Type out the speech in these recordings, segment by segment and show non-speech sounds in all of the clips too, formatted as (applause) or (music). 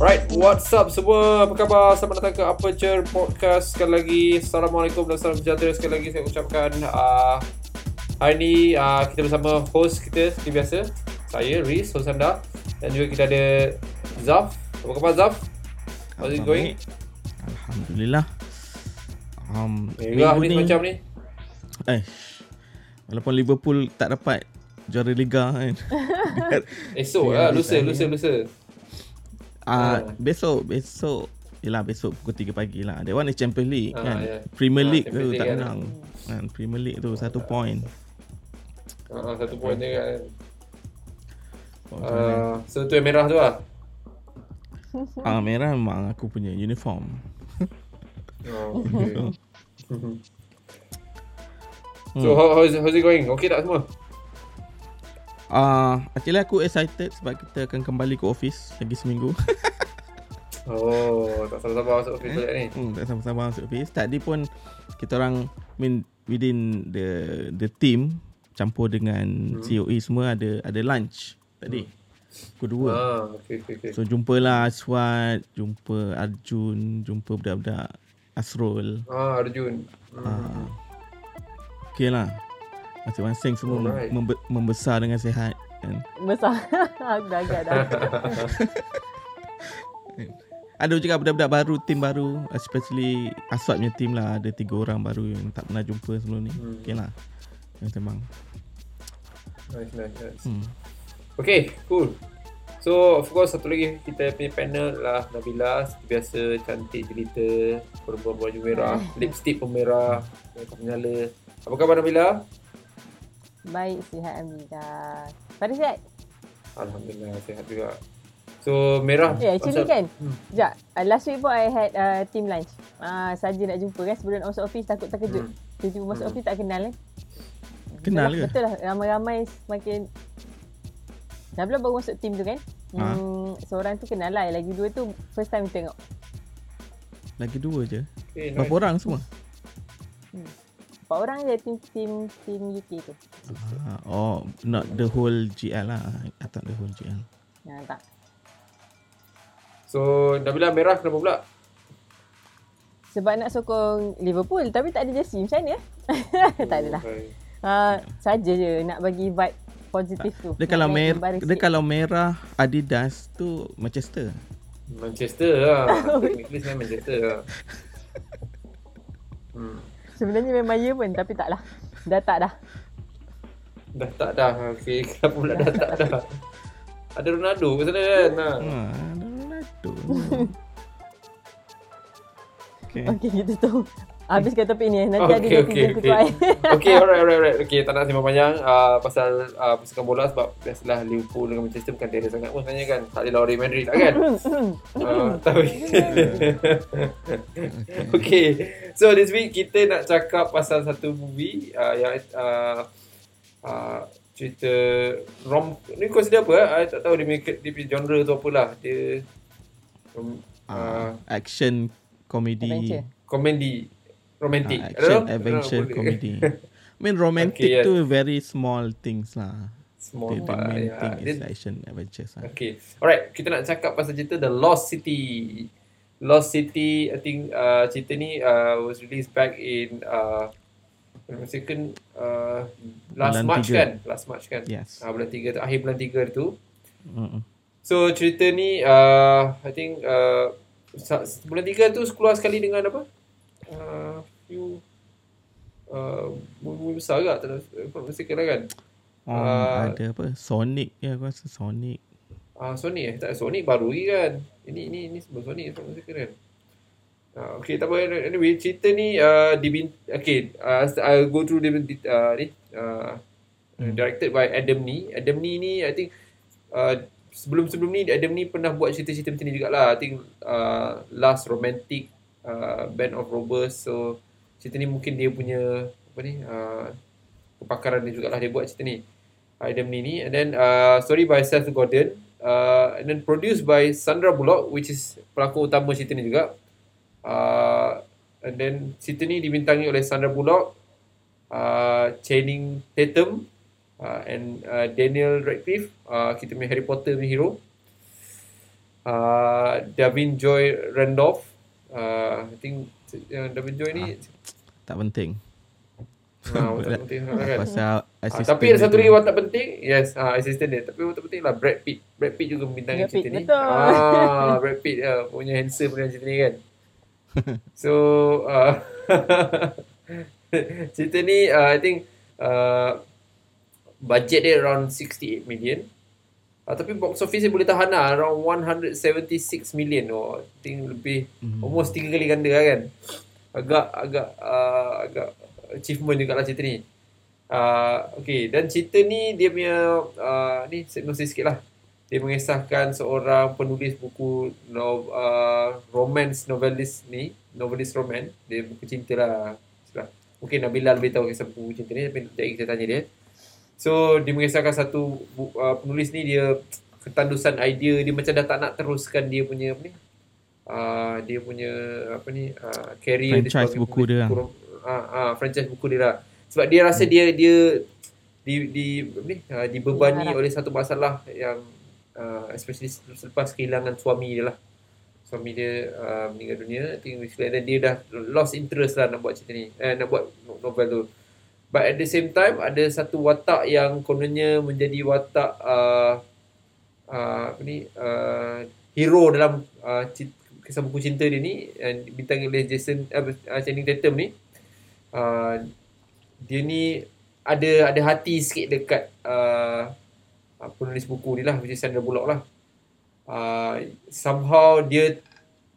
Alright, what's up semua? Apa khabar? Selamat datang ke Aperture Podcast sekali lagi. Assalamualaikum dan salam sejahtera sekali lagi saya ucapkan. Uh, hari ni uh, kita bersama host kita seperti biasa. Saya, Riz, host anda. Dan juga kita ada Zaf. Apa khabar Zaf? How's it going? Alhamdulillah. Um, Merah ni macam ni. Eh, walaupun Liverpool tak dapat juara Liga kan. (laughs) Esok lah, lusa, saya- lusa, lusa. Ah, Ah. besok besok Yelah besok pukul 3 pagi lah That one is Champions League Ah, kan ya. Premier Ah, League Champions tu League tak kan. menang kan Premier League tu satu point Uh, satu poin je kan. Oh, Uh, so tu yang merah tu lah. Ah merah memang aku punya uniform Oh, (laughs) okay. Hmm. so how, how's, how's it going? Okay tak semua? Ah, Actually aku excited sebab kita akan kembali ke office lagi seminggu (laughs) Oh, tak sabar-sabar masuk office balik ni. Hmm, tak sama-sama masuk office. Tadi pun kita orang mean within the the team campur dengan hmm. COE semua ada ada lunch tadi. Pukul dua. Ah, okay, okay, okay. So jumpalah Aswad, jumpa Arjun, jumpa budak-budak Asrul. Ah, Arjun. Ah. Okay lah. Masing-masing semua Alright. membe- membesar dengan sihat. Kan? Besar. (laughs) Aku dah agak dah. (laughs) Ada juga budak-budak baru, tim baru. Especially Aswad punya tim lah. Ada tiga orang baru yang tak pernah jumpa sebelum ni. Hmm. Okay lah. Memang. Nice, nice, nice. Hmm. Okay, cool. So, of course, satu lagi kita punya panel lah Nabila. Seperti biasa, cantik jelita. Perempuan baju merah. (laughs) Lipstick pun merah. Menyala. Apa khabar Nabila? Baik, sihat Alhamdulillah. Pada sihat? Alhamdulillah, sihat juga. So, merah. Ya, yeah, actually pasal- kan. Hmm. Sekejap. Uh, last week pun I had uh, team lunch. Ah, uh, saja nak jumpa kan sebelum nak masuk office takut terkejut. Hmm. Hmm. Tiba-tiba masuk Hmm. office tak kenal kan. Kenal betul ke? Betul lah. Ramai-ramai semakin Nabila baru masuk team tu kan. Ha. Hmm, seorang tu kenal lah. Lagi dua tu first time tengok. Lagi dua je. Okay, nice. Berapa orang semua? Empat orang je team team team UK tu. Ah, oh, not the whole GL lah. I thought the whole GL. Ha, tak. So, Nabila merah kenapa pula? Sebab nak sokong Liverpool tapi tak ada jersey macam mana? (laughs) tak adalah. Okay. Uh, saja je nak bagi vibe positif tu. Dia kalau naik mer embara dia sikit. kalau merah Adidas tu Manchester. Manchester lah. (laughs) Technically Manchester lah. Hmm. Sebenarnya memang ya pun tapi taklah. Dah tak dah. Dah tak dah. Okay, (laughs) kenapa pula dah tak dah? Ada Ronaldo ke sana kan? Ha. Ha, Ronaldo. (laughs) okay. Okey gitu tu. Habiskan topik ni. Nanti Okay, ada netizen okay, kutuk okay. (laughs) Okay, alright, alright, alright. Okay, tak nak sembang panjang uh, pasal uh, pasukan bola sebab biasalah Liverpool dengan Manchester bukan tiada sangat pun sebenarnya kan. Tak ada lawan Real Madrid tak kan? uh, tapi (laughs) okay, so this week kita nak cakap pasal satu movie uh, yang uh, uh, cerita rom ni consider apa? eh? I tak tahu dia punya, dia punya genre tu apalah. Dia um, uh, action comedy. Komedi romantik. I don't action know. adventure Boleh. comedy. (laughs) I mean romantic Okay, yes. tu very small things lah. Small the, the part. main ya. thing is action adventures lah. Okay. Alright, kita nak cakap pasal cerita The Lost City. Lost City, I think uh, cerita ni uh, was released back in uh, second uh, last Bulan March tiga. kan? Last March kan? Yes. Uh, bulan 3 tu, akhir bulan 3 tu. Mm-mm. So cerita ni uh, I think uh, bulan 3 tu keluar sekali dengan apa? Uh, few uh, movie besar ke? Tak tahu mesti kena kan? Oh, Ah. ada apa? Sonic ya aku rasa Sonic. Ah Sony eh? Tak Sony baru lagi kan. Ini ini ini sebelum Sony sebelum saya keren. Ah, okay, tak apa. Anyway, cerita ni uh, dibin okay, uh, I'll go through the uh, ni uh, Hmm. directed by Adam Nee. Adam Nee ni I think uh, sebelum-sebelum ni Adam Nee pernah buat cerita-cerita macam ni jugalah. I think uh, Last Romantic uh, Band of Robbers. So cerita ni mungkin dia punya apa ni uh, kepakaran dia jugalah dia buat cerita ni. Adam Nee ni and then uh, story by Seth Gordon uh, and then produced by Sandra Bullock which is pelakon utama cerita ni juga. Uh, and then cerita ni dibintangi oleh Sandra Bullock, uh, Channing Tatum uh, and uh, Daniel Radcliffe, uh, kita punya Harry Potter punya hero. uh, Davin Joy Randolph. Uh, I think yang Davin Joy ni Tak penting. ah, watak (laughs) penting sangat kan. Pasal Ah, assistant tapi ada satu lagi watak penting. Yes, ah, assistant dia. Tapi watak penting lah Brad Pitt. Brad Pitt juga Brad Pitt, cerita ni. betul. Ah, Brad Pitt uh, punya handsome dalam cerita ni kan. (laughs) So, uh, (laughs) cerita ni uh, I think uh, budget dia around 68 million. Uh, tapi box office dia boleh tahan lah around 176 million. Oh, I think lebih Mhm. almost tiga kali ganda lah kan. Agak agak uh, agak achievement juga lah cerita ni. Uh, okay, dan cerita ni dia punya uh, ni synopsis sikit lah. Dia mengisahkan seorang penulis buku no, uh, romance novelist ni, novelist romance. Dia buku cinta lah. Mungkin Nabila lebih tahu kisah buku cinta ni tapi jadi kita tanya dia. So dia mengisahkan satu uh, penulis ni dia ketandusan idea dia macam dah tak nak teruskan dia punya apa ni? Uh, dia punya apa ni uh, career Franchise sebagai buku dia lah. ah ah franchise buku dia lah. Sebab dia rasa dia dia di di apa ni uh, dibebani Diharap. oleh satu masalah yang uh, especially selepas kehilangan suami dia lah. Suami dia uh, meninggal dunia. I think basically then dia dah lost interest lah nak buat cerita ni. Eh, nak buat no- novel tu. But at the same time ada satu watak yang kononnya menjadi watak uh, uh, apa ni uh, hero dalam uh, cit- kisah buku cinta dia ni yang dibintangi oleh Jason uh, uh, Channing Tatum ni. Uh, dia ni ada ada hati sikit dekat uh, penulis buku ni lah is Sandra Bullock lah. Uh, somehow dia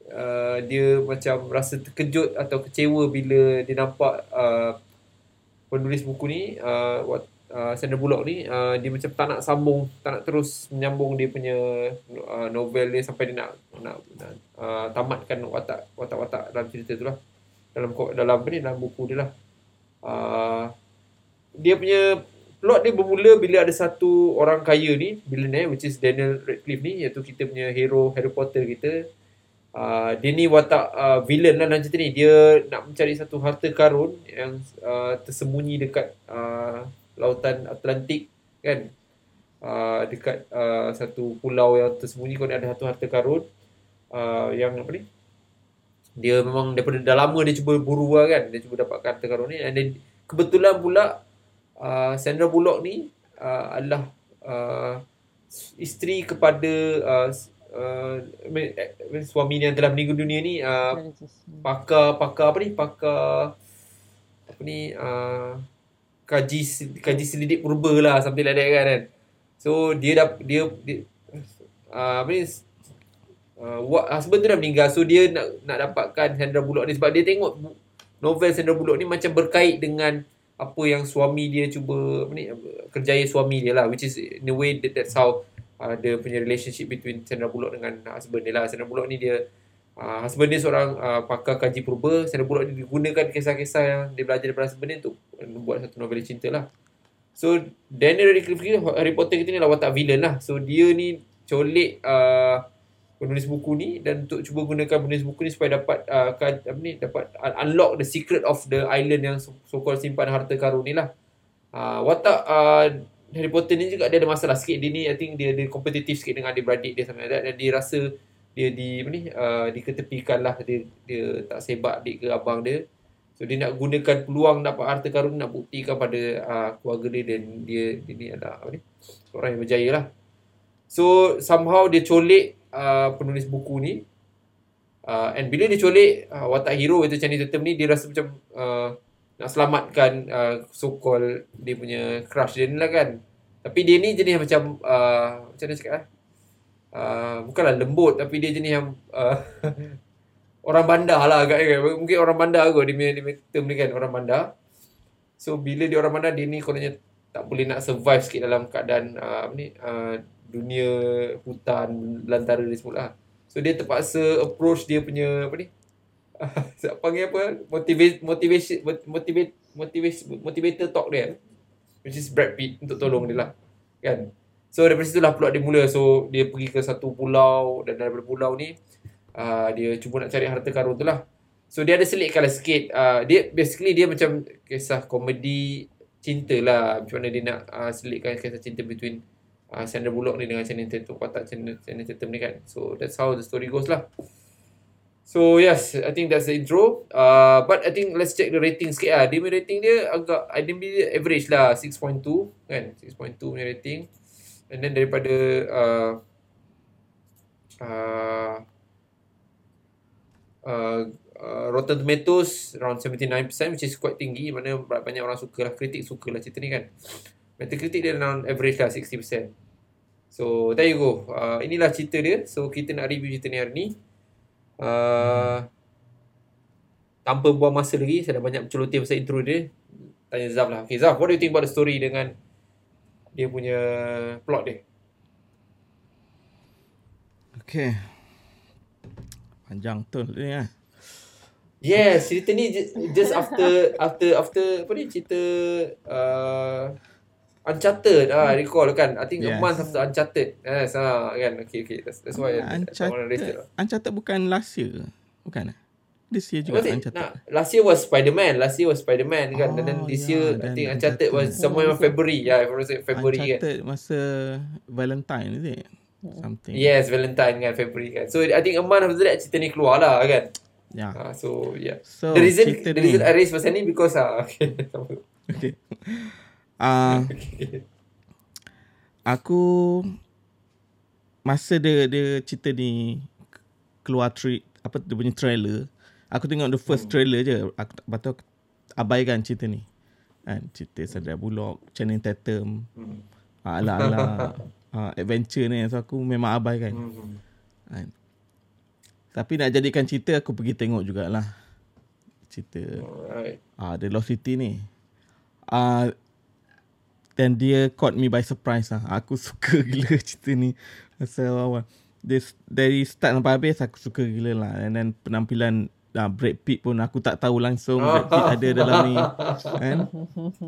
uh, dia macam rasa terkejut atau kecewa bila dia nampak uh, penulis buku ni uh, what, uh, Sandra Bullock ni uh, dia macam tak nak sambung tak nak terus menyambung dia punya uh, novel dia sampai dia nak nak, uh, tamatkan watak watak-watak dalam cerita tu lah. Dalam dalam ni dalam buku dia lah. Uh, dia punya plot dia bermula bila ada satu orang kaya ni billionaire which is Daniel Radcliffe ni iaitu kita punya hero Harry Potter kita Uh, dia ni watak uh, villain lah cerita ni. Dia nak mencari satu harta karun yang uh, tersembunyi dekat uh, lautan Atlantik kan. Uh, dekat uh, satu pulau yang tersembunyi kau ada satu harta karun uh, yang apa ni? Dia memang daripada dah lama dia cuba buru lah kan. Dia cuba dapatkan harta karun ni then kebetulan pula uh, Sandra Bullock ni uh, adalah uh, isteri kepada uh, uh, mean, suami ni yang telah meninggal dunia ni uh, pakar pakar apa ni? Pakar apa ni? Uh, kaji kaji selidik purba lah something like that kan, kan. so dia dah dia, dia uh, apa ni? Uh, what, husband tu dah meninggal so dia nak nak dapatkan Sandra Bullock ni. Sebab dia tengok novel Sandra Bullock ni macam berkait dengan apa yang suami dia cuba apa ni kerjaya suami dia lah which is in a way that, that's how uh, dia punya relationship between Sandra Bullock dengan husband dia lah. Sandra Bullock ni dia uh, husband dia seorang uh, pakar kaji purba. Sandra Bullock ni digunakan kisah-kisah yang dia belajar daripada husband dia untuk buat satu novel cinta lah. So Daniel Radcliffe Potter kita ni lah watak villain lah. So dia ni colik uh, penulis buku ni dan untuk cuba gunakan penulis buku ni supaya dapat uh, kaj, apa ni dapat unlock the secret of the island yang so, so called simpan harta karun ni lah. Uh, watak uh, Harry Potter ni juga dia ada masalah sikit. Dia ni I think dia ada kompetitif sikit dengan adik-beradik dia sama dan dia rasa dia di apa ni uh, diketepikan lah dia dia tak sebab adik ke abang dia. So dia nak gunakan peluang dapat harta karun nak buktikan pada uh, keluarga dia dan dia, dia ni adalah apa ni seorang yang berjaya lah. So somehow dia colik uh, penulis buku ni uh, and bila dia colik uh, watak hero itu Channing Tatum ni dia rasa macam uh, nak selamatkan uh, so called dia punya crush dia ni lah kan. Tapi dia ni jenis macam uh, macam mana cakap eh? Uh, bukanlah lembut tapi dia jenis yang uh, (laughs) orang bandar lah agak kan. Mungkin orang bandar kot dia punya, dia term ni kan orang bandar. So bila dia orang bandar dia ni kononnya tak boleh nak survive sikit dalam keadaan uh, apa ni uh, dunia hutan belantara ni semua lah. So dia terpaksa approach dia punya apa ni? (laughs) Uh, panggil apa? Motivate motivation motivate motivate motivator talk dia. Which is Brad Pitt untuk tolong dia lah. Kan? So daripada situ lah plot dia mula. So dia pergi ke satu pulau dan daripada pulau ni uh, dia cuba nak cari harta karun tu lah. So dia ada selitkan lah sikit. Uh, dia basically dia macam kisah komedi cinta lah. Macam mana dia nak uh, selitkan kisah cinta between uh, Sandra Bullock ni dengan Channing Tatum Channing, Channing Tatum ni kan so that's how the story goes lah So yes, I think that's the intro. Uh, but I think let's check the rating sikit lah. Punya rating dia agak IMDb dia average lah 6.2 kan. 6.2 punya rating. And then daripada uh, uh, uh, uh, Rotten Tomatoes around 79% which is quite tinggi mana banyak orang suka lah kritik suka lah cerita ni kan Metacritic dia around average lah 60% so there you go uh, inilah cerita dia so kita nak review cerita ni hari ni uh, tanpa buang masa lagi saya dah banyak berceloteh pasal intro dia tanya Zaf lah okay Zaf what do you think about the story dengan dia punya plot dia Okay. Panjang betul ni lah. Yes, cerita ni ju- just after after after apa ni cerita uh, Uncharted ah recall kan I think yes. a month after Uncharted yes ah kan okay okay that's that's why I, I it Uncharted, lah. Uncharted bukan last year. Bukan? This year juga Was it? Uncharted. Nah, last year was Spider-Man. Last year was Spider-Man kan. And then Oh, this yeah, year I then think Uncharted was Uncharted. somewhere in February. Yeah, if I was February kan. Uncharted masa Valentine is it? Something. Yes, Valentine kan February kan. So I think a month after that cerita ni keluar lah kan. Yeah. Ah, so yeah. So, the reason the ni- reason I raise pasal ni because ah (laughs) okay. Okay. Ah, (laughs) okay. aku masa dia dia cerita ni keluar tri, apa dia punya trailer, aku tengok the first trailer je. Aku tak lepas tu aku abaikan cerita ni. Kan cerita Sandra Bullock, Channing Tatum, Hmm. ah, ala-ala (laughs) ah, adventure ni so aku memang abaikan. Hmm. Kan. Tapi nak jadikan cerita aku pergi tengok jugalah. Cerita Alright. Ah, The Lost City ni. Ah, dan dia caught me by surprise lah. Aku (laughs) suka gila cerita ni. Masa awal. Dia, dari start sampai habis aku suka gila lah. And then penampilan ah, Brad Pitt pun aku tak tahu langsung Brad Pitt (laughs) ada dalam ni. Kan?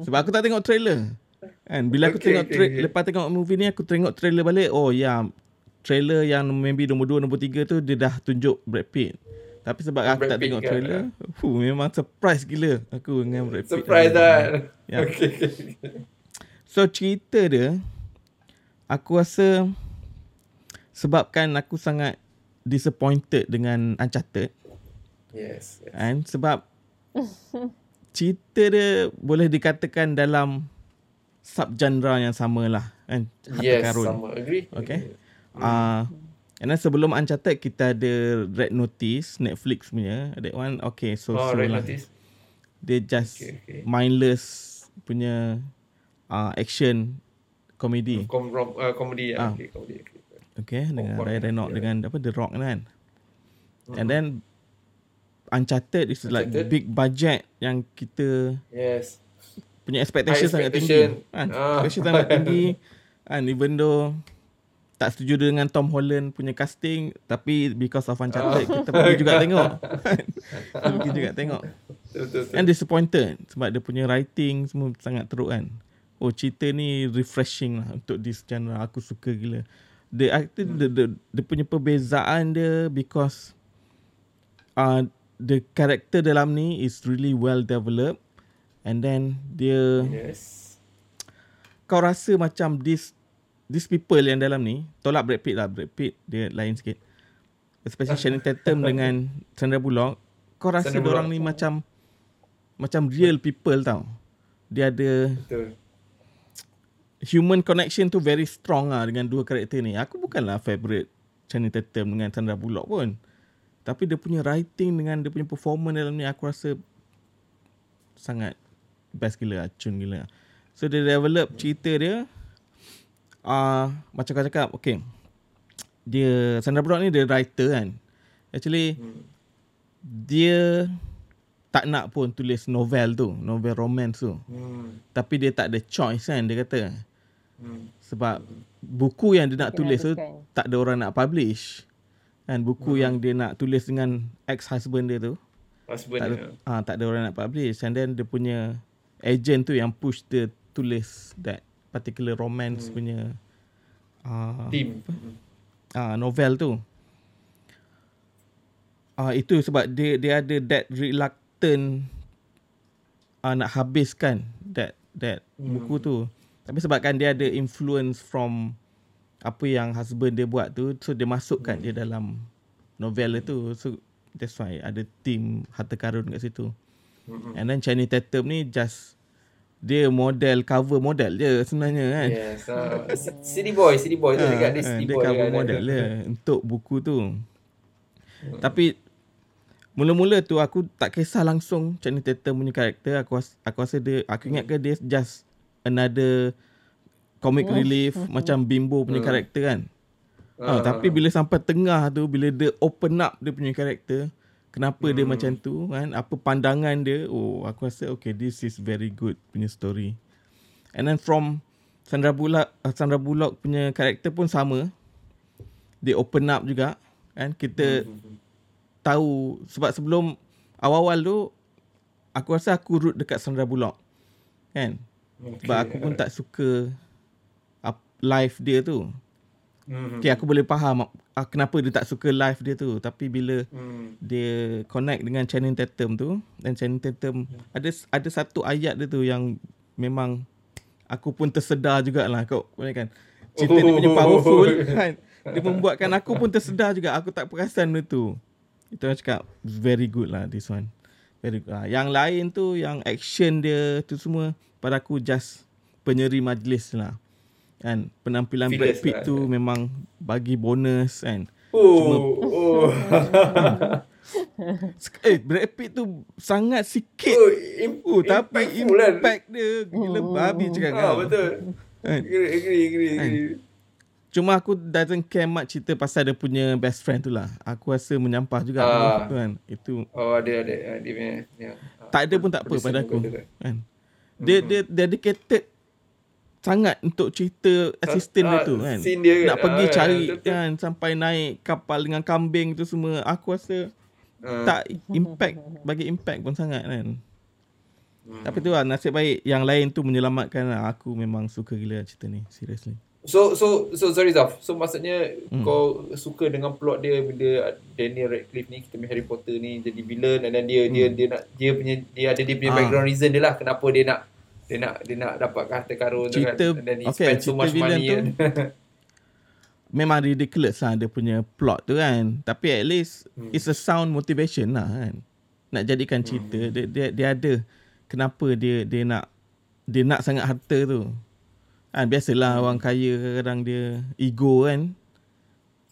Sebab aku tak tengok trailer. Kan? Bila aku Okay, tengok, tra- okay. lepas tengok movie ni aku tengok trailer balik. Oh ya, trailer yang maybe nombor 2, nombor 3 tu dia dah tunjuk Brad Pitt. Tapi sebab aku Brad tak Pitt tengok kan, trailer, huh, memang surprise gila aku dengan Brad Pitt. Surprise kan. Ya. (laughs) Okay. So cerita dia aku rasa sebabkan aku sangat disappointed dengan Uncharted Yes. yes. kan sebab cerita dia boleh dikatakan dalam subgenre yang sama lah kan harta Yes, karun. sama. Agree. Okay. Ah uh, and then sebelum Uncharted kita ada Red Notice Netflix punya that one okay so Oh, so right lah. notice. Dia just Okay, okay. mindless punya uh, action komedi. Com rom uh, comedy Ah. ah. Okay, comedy. Okay. Okay, dengan Ryan Reynolds yeah. dengan apa The Rock kan. And then Uncharted is like Uncharted. big budget yang kita Yes. punya expectation High sangat expectation. tinggi. Kan? Ah. Expectation sangat tinggi. (laughs) And even though tak setuju dengan Tom Holland punya casting tapi because of Uncharted Ah. kita pergi juga (laughs) tengok. (laughs) kita pergi juga tengok. Betul, betul, betul. And disappointed sebab dia punya writing semua sangat teruk kan. Oh cerita ni refreshing lah untuk this genre. Aku suka gila. The, I think the, the, the punya perbezaan dia because uh, the character dalam ni is really well developed and then dia Yes. kau rasa macam this these people yang dalam ni tolak Brad Pitt lah Brad Pitt dia lain sikit especially Channing Tatum (laughs) dengan Sandra Bullock kau rasa orang ni macam macam real people tau dia ada Betul. Human connection tu very strong lah dengan dua karakter ni. Aku bukanlah favourite Channing Tatum dengan Sandra Bullock pun. Tapi dia punya writing dengan dia punya performance dalam ni aku rasa sangat best gila acun gila so dia develop cerita dia uh, macam kau cakap okay. Dia Sandra Bullock ni dia writer kan. Actually Hmm. dia tak nak pun tulis novel tu novel romance tu. Hmm. tapi dia tak ada choice kan dia kata Hmm. sebab buku yang dia nak Kena tulis tu tak ada orang nak publish kan buku Hmm. yang dia nak tulis dengan ex husband dia tu Husband tak ada, dia. ah, tak ada orang nak publish and then dia punya agent tu yang push dia tulis that particular romance Hmm. punya ah, Team. Hmm. ah, novel tu ah, itu sebab dia dia ada that reluctant ah, nak habiskan that that Hmm. buku tu tapi sebabkan dia ada influence from apa yang husband dia buat tu so dia masukkan dia dalam novel tu so that's why ada team harta karun kat situ Mm-mm. and then Channing Tatum ni just dia model cover model je sebenarnya kan Yes. Uh, City Boy, City Boy tu Ah, dekat dia ah, City dia Boy. cover kan. model dia (laughs) untuk buku tu. Tapi mula-mula tu aku tak kisah langsung Channing Tatum punya karakter. Aku aku rasa dia aku ingat ke dia just another comic relief macam Bimbo punya Hmm. karakter kan. Ah, Ah, tapi bila sampai tengah tu bila dia open up dia punya karakter, kenapa dia Hmm. macam tu kan? Apa pandangan dia? Oh, aku rasa okay this is very good punya story. And then from Sandra Bullock uh, Sandra Bullock punya karakter pun sama. Dia open up juga kan kita Hmm. tahu sebab sebelum awal-awal tu aku rasa aku root dekat Sandra Bullock. Kan? Sebab aku pun tak suka live dia tu. Mhm. Okay, aku boleh faham uh, kenapa dia tak suka live dia tu. Tapi bila Hmm. dia connect dengan Channing Tatum tu dan Channing Tatum ada ada satu ayat dia tu yang memang aku pun tersedar jugalah kau kan. Cerita dia punya Oh. powerful (laughs) kan. Dia membuatkan aku pun tersedar juga. Aku tak perasan dia tu. Itu aku cakap very good lah this one. Very good. lah. Yang lain tu yang action dia tu semua pada aku just penyeri majlis lah. Kan penampilan Brad Fillers Pitt lah, tu ya. memang bagi bonus kan. Oh, oh. (laughs) Eh Brad Pitt tu sangat sikit. oh, im- Oh, tapi impactful kan? impact dia gila babi cakap Ah, kau. betul. Kan? Agree, agree, agree. agree. Cuma aku doesn't care much cerita pasal dia punya best friend tu lah. Aku rasa menyampah juga Ah. tu kan. Itu Oh, ada, ada. Ah, Dia punya, ya. Ah, tak ada pun tak apa pada aku. betul. Kan. Dia dia dedicated sangat untuk cerita assistant dia ah, tu kan. dia kan. Nak pergi Ah, cari betul-betul. kan sampai naik kapal dengan kambing tu semua. Aku rasa Ah. tak impact bagi impact pun sangat kan. Hmm. Tapi tu lah nasib baik yang lain tu menyelamatkan lah. Aku memang suka gila cerita ni. Seriously. So so so sorry Zaf. So maksudnya Hmm. kau suka dengan plot dia bila Daniel Radcliffe ni kita punya Harry Potter ni jadi villain dan dia dia dia nak dia punya dia ada dia punya Hmm. Ah. background reason dia lah kenapa dia nak dia nak dia nak dapat harta karun tu Cerita- kan. He okay, spend so cerita much money. tu. (laughs) Memang ridiculous lah dia punya plot tu kan. Tapi at least Hmm. it's a sound motivation lah kan. Nak jadikan cerita. Hmm. Dia, dia, dia ada kenapa dia dia nak dia nak sangat harta tu. Kan biasalah Hmm. orang kaya kadang dia ego kan.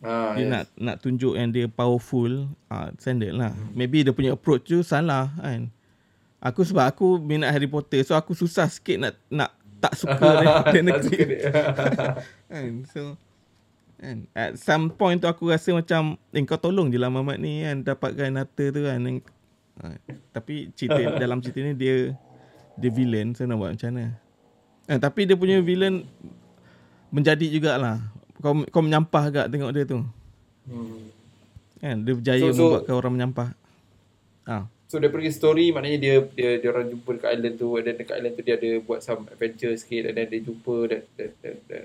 ah, Dia yes. nak nak tunjuk yang dia powerful. Ah, standard lah. Hmm. Maybe dia punya approach tu salah kan. Aku sebab aku minat Harry Potter so aku susah sikit nak nak tak suka dia, (laughs) dia Tak suka dia. (laughs) kan so kan at some point tu aku rasa macam eh kau tolong je lah Mamat ni kan dapatkan harta tu kan ha, tapi cerita (laughs) dalam cerita ni dia dia villain so nak buat macam mana kan, tapi dia punya villain menjadi jugalah kau kau menyampah agak tengok dia tu Hmm. kan dia berjaya So- so- membuatkan orang menyampah ah So daripada story maknanya dia dia dia orang jumpa dekat island tu and then dekat island tu dia ada buat some adventure sikit and then dia jumpa that that that, that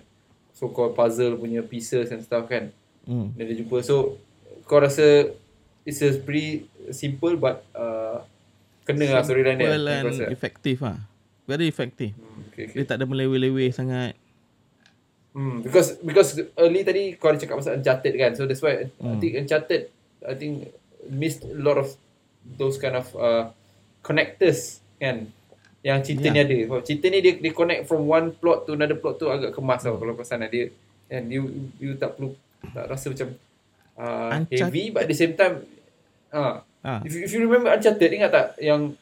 so called puzzle punya pieces and stuff kan. hmm. Dan dia jumpa so kau rasa it's a pretty simple but uh, kena lah storyline dia. Simple and effective ah very effective Hmm, okay, okay. dia tak ada meleweh-leweh sangat Hmm, because because early tadi kau ada cakap pasal Uncharted kan. So that's why I Hmm. think Uncharted I think missed a lot of those kind of uh, connectors kan. Yang cerita Yeah. ni ada. Sebab cerita ni dia dia connect from one plot to another plot tu agak kemas tau kalau pasal dia and you you tak perlu tak rasa macam uh, Uncharted- heavy but at the same time uh, ah if, you- if you remember Uncharted ingat tak yang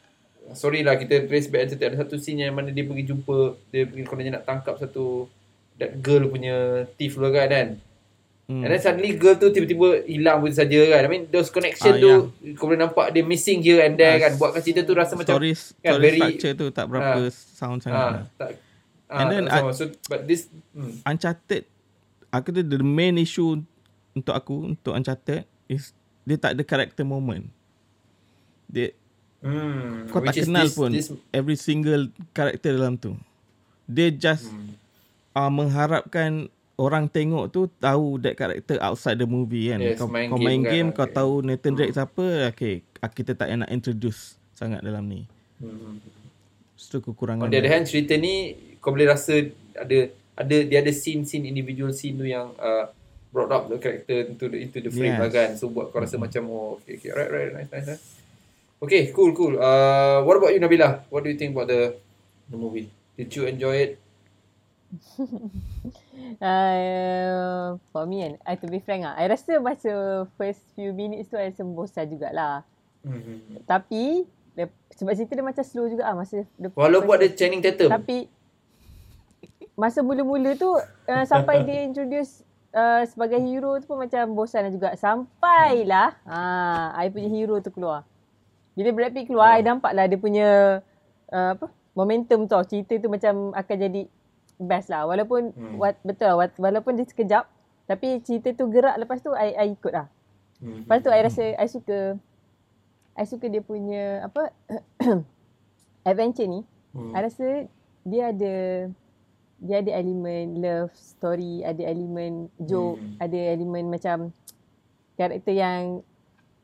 sorry lah kita trace back Uncharted ada satu scene yang mana dia pergi jumpa dia pergi kononnya nak tangkap satu that girl punya thief tu kan kan? Hmm. and then suddenly girl tu tiba-tiba hilang begitu saja kan? I mean those connection Ah, tu kau boleh nampak dia missing here and there Ah, kan? Buatkan cerita tu rasa macam story, kan, story very- structure tu tak berapa sound sangat. Ah lah. tak ah, And then tak so but this hmm, Uncharted aku tu the main issue untuk aku untuk Uncharted is dia tak ada character moment. Dia hmm, kau tak which kenal this- pun this, every single character dalam tu. Dia just hmm, uh, mengharapkan orang tengok tu tahu that character outside the movie kan. Yes, kau main kau game main kan, game kau okay. tahu Nathan Drake siapa, okay ah, kita tak nak introduce sangat dalam ni. hmm. Itu kekurangan. On the other hand cerita ni kau boleh rasa ada ada dia ada scene-scene individual scene tu yang uh, brought up the character into the into the frame Yes. lah kan. So buat kau rasa macam oh okay, okay right right nice nice. nice. Okay, cool cool. Uh, what about you Nabila? What do you think about the the movie? Did you enjoy it? (laughs) Uh, for me kan, I to be frank ah, I rasa masa first few minutes tu I rasa bosan jugalah. Hmm. Tapi dia, sebab cerita dia macam slow juga ah masa dia, Walaupun masa, ada Channing Tatum. Tapi masa mula-mula tu uh, sampai dia introduce uh, sebagai hero tu pun macam bosan juga. Sampailah ah I punya hero tu keluar. Bila Brad Pitt keluar, I nampak lah dia punya uh, apa momentum tau. Cerita tu macam akan jadi best lah. Walaupun Hmm. what, betul lah, walaupun dia sekejap tapi cerita tu gerak lepas tu I, I ikut lah. Hmm. Lepas tu I rasa I suka I suka dia punya apa (clears throat) adventure ni. Hmm. I rasa dia ada dia ada elemen love story, ada elemen joke, Hmm. ada elemen macam karakter yang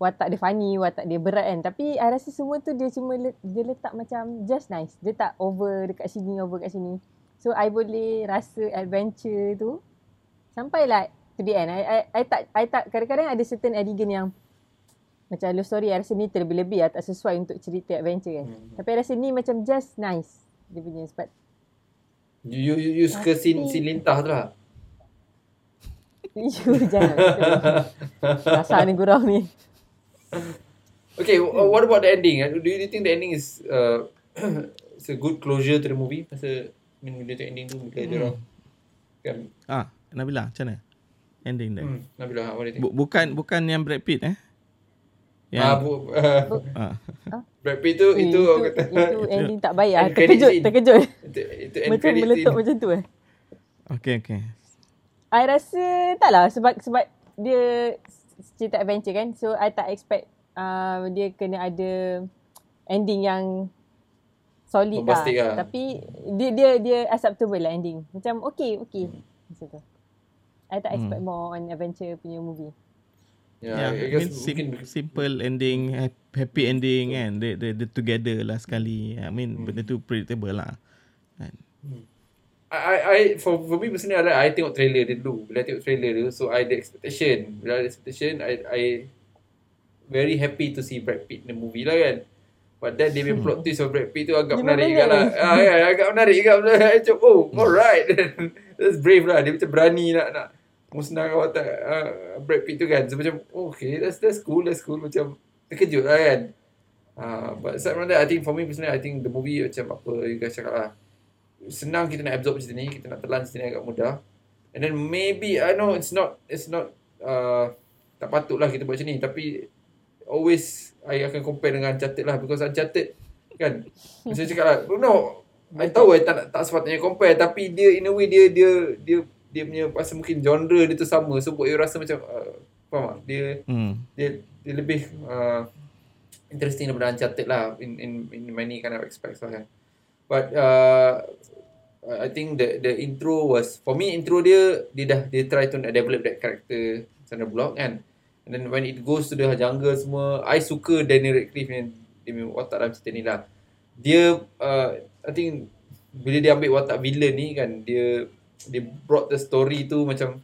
watak dia funny, watak dia berat kan. Tapi I rasa semua tu dia cuma le- dia letak macam just nice. Dia tak over dekat sini, over kat sini. So I boleh rasa adventure tu sampailah to the end. I, I, I tak I tak kadang-kadang ada certain adegan yang macam love story I rasa ni terlebih-lebih lah, tak sesuai untuk cerita adventure kan. Hmm. Tapi I rasa ni macam just nice dia punya sebab You, you, you suka scene, Tapi- scene lintah tu lah. (laughs) you jangan (laughs) rasa ni gurau ni. (laughs) Okay, uh, what about the ending? Uh, Do you think the ending is uh, (coughs) it's a good closure to the movie? Pasal I mean, bila tu ending tu bila dia orang kan Ah, Nabila, macam mana? Ending dia. hmm, Nabila, what do you think? Bu- bukan bukan yang Brad Pitt eh? Ah, Yang bu, uh, (laughs) ah. Brad Pitt tu Eh, itu itu, kata itu ending tak baik (laughs) lah. Credit Terkejut, terkejut. itu, itu Macam meletup macam tu eh. Okay, okay. I rasa tak lah sebab sebab dia cerita adventure kan. So I tak expect uh, dia kena ada ending yang solid lah. Lah. Tapi dia dia dia acceptable lah ending. Macam okay, okay. Macam tu. I tak expect more on adventure punya movie. Yeah, Yeah, I guess mean, sim- mungkin simple ending, hap- happy ending kan. They, they, they together lah sekali. I mean, Hmm. benda tu predictable lah. Kan? I, I, I for, for me personally, I, I tengok trailer dia dulu. Bila I tengok trailer dia, so I ada expectation. Bila ada expectation, I, I very happy to see Brad Pitt in the movie lah kan. But then dia punya plot twist of Brad Pitt tu agak menarik juga lah. Ah, ya, agak menarik juga. (laughs) I Macam, oh, alright. (laughs) That's brave lah. Dia macam berani nak nak musnahkan watak uh, Brad Pitt tu kan. So macam, oh, okay, that's that's cool, that's cool. Macam terkejut lah kan. Uh, but aside from that, I think for me personally, I think the movie macam apa you guys cakap lah. Senang kita nak absorb cerita ni, kita nak telan cerita ni agak mudah. And then maybe, I know it's not, it's not, uh, tak patut lah kita buat macam ni. Tapi, always, I akan compare dengan Uncharted lah. Because Uncharted, kan, macam cakap lah, no, I tahu I tak, tak sepatutnya compare. Tapi dia, in a way, dia, dia, dia, dia punya, pasal mungkin genre dia tu sama. So, buat you rasa macam, uh, faham tak? Dia, Hmm. dia, dia lebih uh, interesting daripada Uncharted lah in in in many kind of aspects lah kan. But uh, I think the the intro was for me intro dia dia dah dia try to develop that character Sandra Bullock kan. And then when it goes to the jungle semua, I suka Daniel Radcliffe yang dia punya watak dalam cerita ni lah. Dia uh, I think bila dia ambil watak villain ni kan, dia dia brought the story tu macam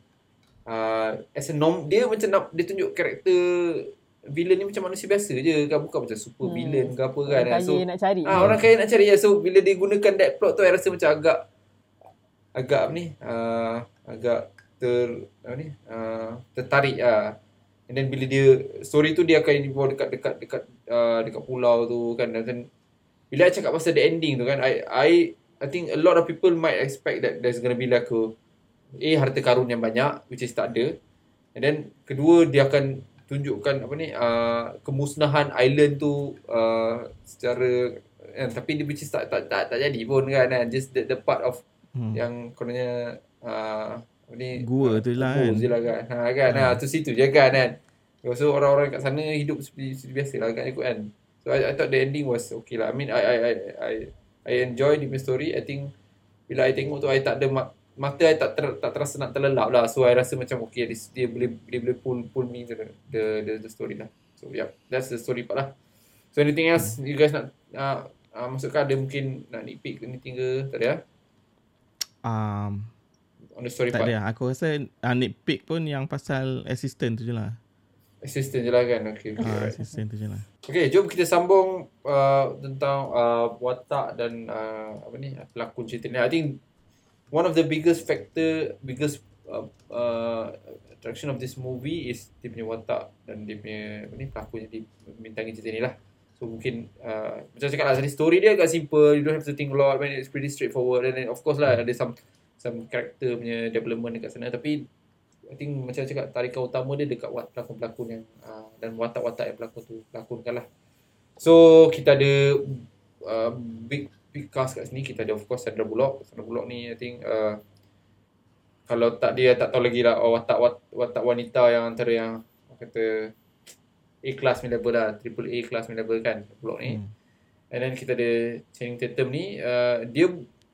uh, as a norm dia macam nak dia tunjuk karakter villain ni macam manusia biasa je kan bukan macam super Hmm. villain ke apa kan. Orang kaya so nak cari. ah orang kaya nak cari ya so bila dia gunakan that plot tu I rasa macam agak agak apa ni? Uh, agak ter apa ni? Uh, tertarik ah and then bila dia story tu dia akan dibawa dekat dekat dekat uh, dekat pulau tu kan. Dan then bila I cakap pasal the ending tu kan I I I think a lot of people might expect that there's gonna be like a A harta karun yang banyak which is tak ada. And then kedua dia akan tunjukkan apa ni uh, kemusnahan island tu uh, secara eh, tapi dia which is tak, tak tak tak jadi pun kan kan just the, the part of Hmm. yang kononnya uh, apa ni Gua tu lah kan. je lah kan. Ha, kan ha, tu situ je kan kan. So orang-orang kat sana hidup seperti, seperti biasa lah kan ikut kan. So I, I thought the ending was okay lah. I mean I I I I, I enjoy the story. I think bila I tengok tu I tak ada mak, mata I tak ter, tak terasa nak terlelap lah so I rasa macam okay dia, dia boleh dia boleh pull pull me the the, the, the story lah so yeah that's the story part lah so anything else you guys nak uh, uh, masukkan ada mungkin nak nitpick anything ke tak ada ya Um, on the story Tak part. ada. Aku rasa uh, nitpick pun yang pasal assistant tu je lah. Assistant je lah kan. Okay, okay, Ah, alright. assistant tu je lah. Okay, jom kita sambung uh, tentang uh, watak dan uh, apa ni pelakon cerita ni. I think one of the biggest factor, biggest uh, uh, attraction of this movie is dia punya watak dan dia punya ni pelakon yang dibintangi cerita ni lah. So mungkin uh, macam cakap lah tadi story dia agak simple, you don't have to think a lot, man, it's pretty straightforward and then of course lah ada some some character punya development dekat sana tapi I think macam cakap tarikan utama dia dekat wat- pelakon-pelakon yang uh, dan watak-watak yang pelakon tu lakonkan lah. So kita ada uh, big big cast kat sini. Kita ada of course Sandra Bullock. Sandra Bullock ni I think uh, kalau tak dia tak tahu lagi lah oh, watak wat, watak wanita yang antara yang kata A class punya level lah, triple A class punya level kan Bullock ni. Hmm. And then kita ada Channing Tatum ni uh, dia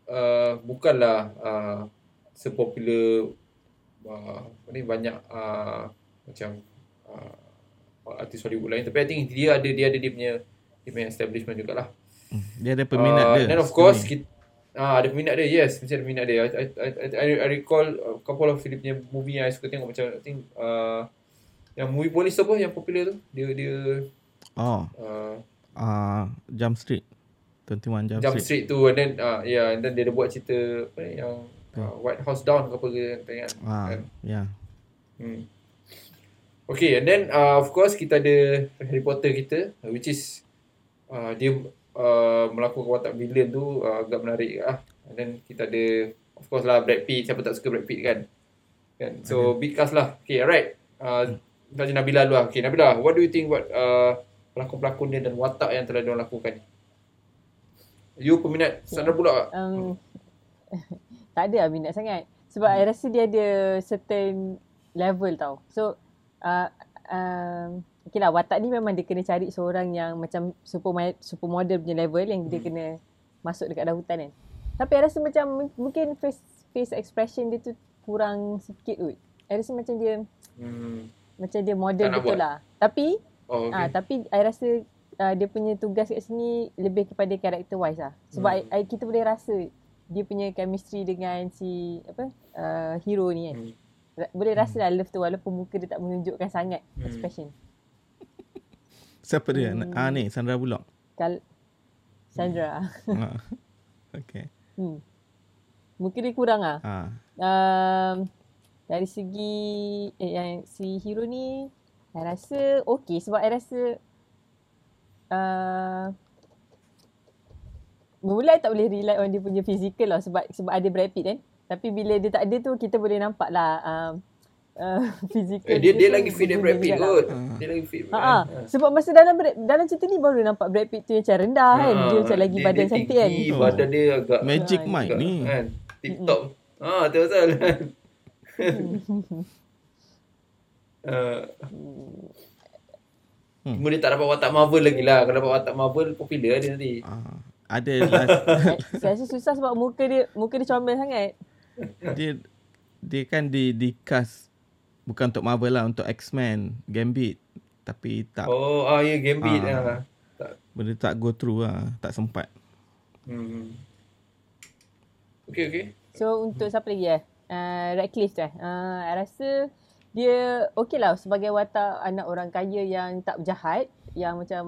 uh, bukanlah uh, sepopular uh, ni banyak uh, macam uh, artis Hollywood lain tapi I think dia ada dia ada dia punya dia punya establishment jugalah. Hmm. Dia ada peminat uh, dia. Then of course kita Ah, ada peminat dia, yes. Mesti ada peminat dia. I, I, I, I, recall a couple of punya movie yang I suka tengok macam, I think, uh, yang movie polis apa yang popular tu? Dia, dia, Oh, uh, uh, Jump Street. 21 Jump, Jump Street. Street tu and then uh, yeah and then dia ada buat cerita apa ni yang uh, White House Down ke apa ke kan Ah, kan ya. hmm. Okay and then uh, of course kita ada Harry Potter kita which is uh, dia uh, melakukan watak villain tu uh, agak menarik lah and then kita ada of course lah Brad Pitt. Siapa tak suka Brad Pitt kan? Kan? So big cast lah. Okay alright. Uh, kita ada Nabila dulu lah. Okay Nabila what do you think what uh, pelakon-pelakon dia dan watak yang telah dia lakukan ni? You peminat Sandra Bullock tak? Um, (laughs) tak ada lah minat sangat. Sebab hmm. I rasa dia ada certain level tau. So, uh, um, okay lah watak ni memang dia kena cari seorang yang macam super, super model punya level yang dia Hmm. kena masuk dekat dalam hutan kan. Tapi rasa macam mungkin face face expression dia tu kurang sikit kot. I rasa macam dia Hmm. macam dia model Tak betul buat. lah. Tapi Oh, Ah, okay. tapi I rasa uh, dia punya tugas kat sini lebih kepada character wise lah. Sebab Hmm. I, I, kita boleh rasa dia punya chemistry dengan si apa uh, hero ni kan. Hmm. Boleh rasa lah love tu walaupun muka dia tak menunjukkan sangat Hmm. expression. Siapa dia? Hmm. Ah ni, Sandra Bullock. Kal Sandra. (laughs) ah. Okay. hmm. Muka dia kurang ah. Ah. Um, dari segi eh, yang si hero ni I rasa okey sebab I rasa uh, Mula tak boleh rely on dia punya physical lah sebab sebab ada Brad Pitt kan. Tapi bila dia tak ada tu kita boleh nampak lah um, uh, (laughs) physical Eh, dia dia tu lagi fit dengan Brad Pitt berguna juga kot. Ah. Dia lagi fit. lah. Ha, ha. Sebab masa dalam Brad- dalam cerita ni baru nampak Brad Pitt tu macam rendah kan. Dia macam lagi badan Ah, dia cantik kan. tinggi, Oh. Badan dia agak Magic Ah, Mike agak, ni. kan. Tip top. Ah, betul betul. Uh, Hmm. Cuma dia tak dapat watak Marvel lagi lah. Kalau dapat watak Marvel, popular dia nanti. Ah. Ada last, (laughs) Saya rasa susah sebab muka dia muka dia comel sangat. dia dia kan di di cast bukan untuk Marvel lah untuk X-Men Gambit tapi tak Oh, ah ya, Gambit. Ah. Ah. Tak. benda tak go through lah tak sempat Hmm. Okay, okay. So untuk siapa lagi eh? Uh, Radcliffe tu eh. Uh, I rasa dia okey lah sebagai watak anak orang kaya yang tak berjahat. Yang macam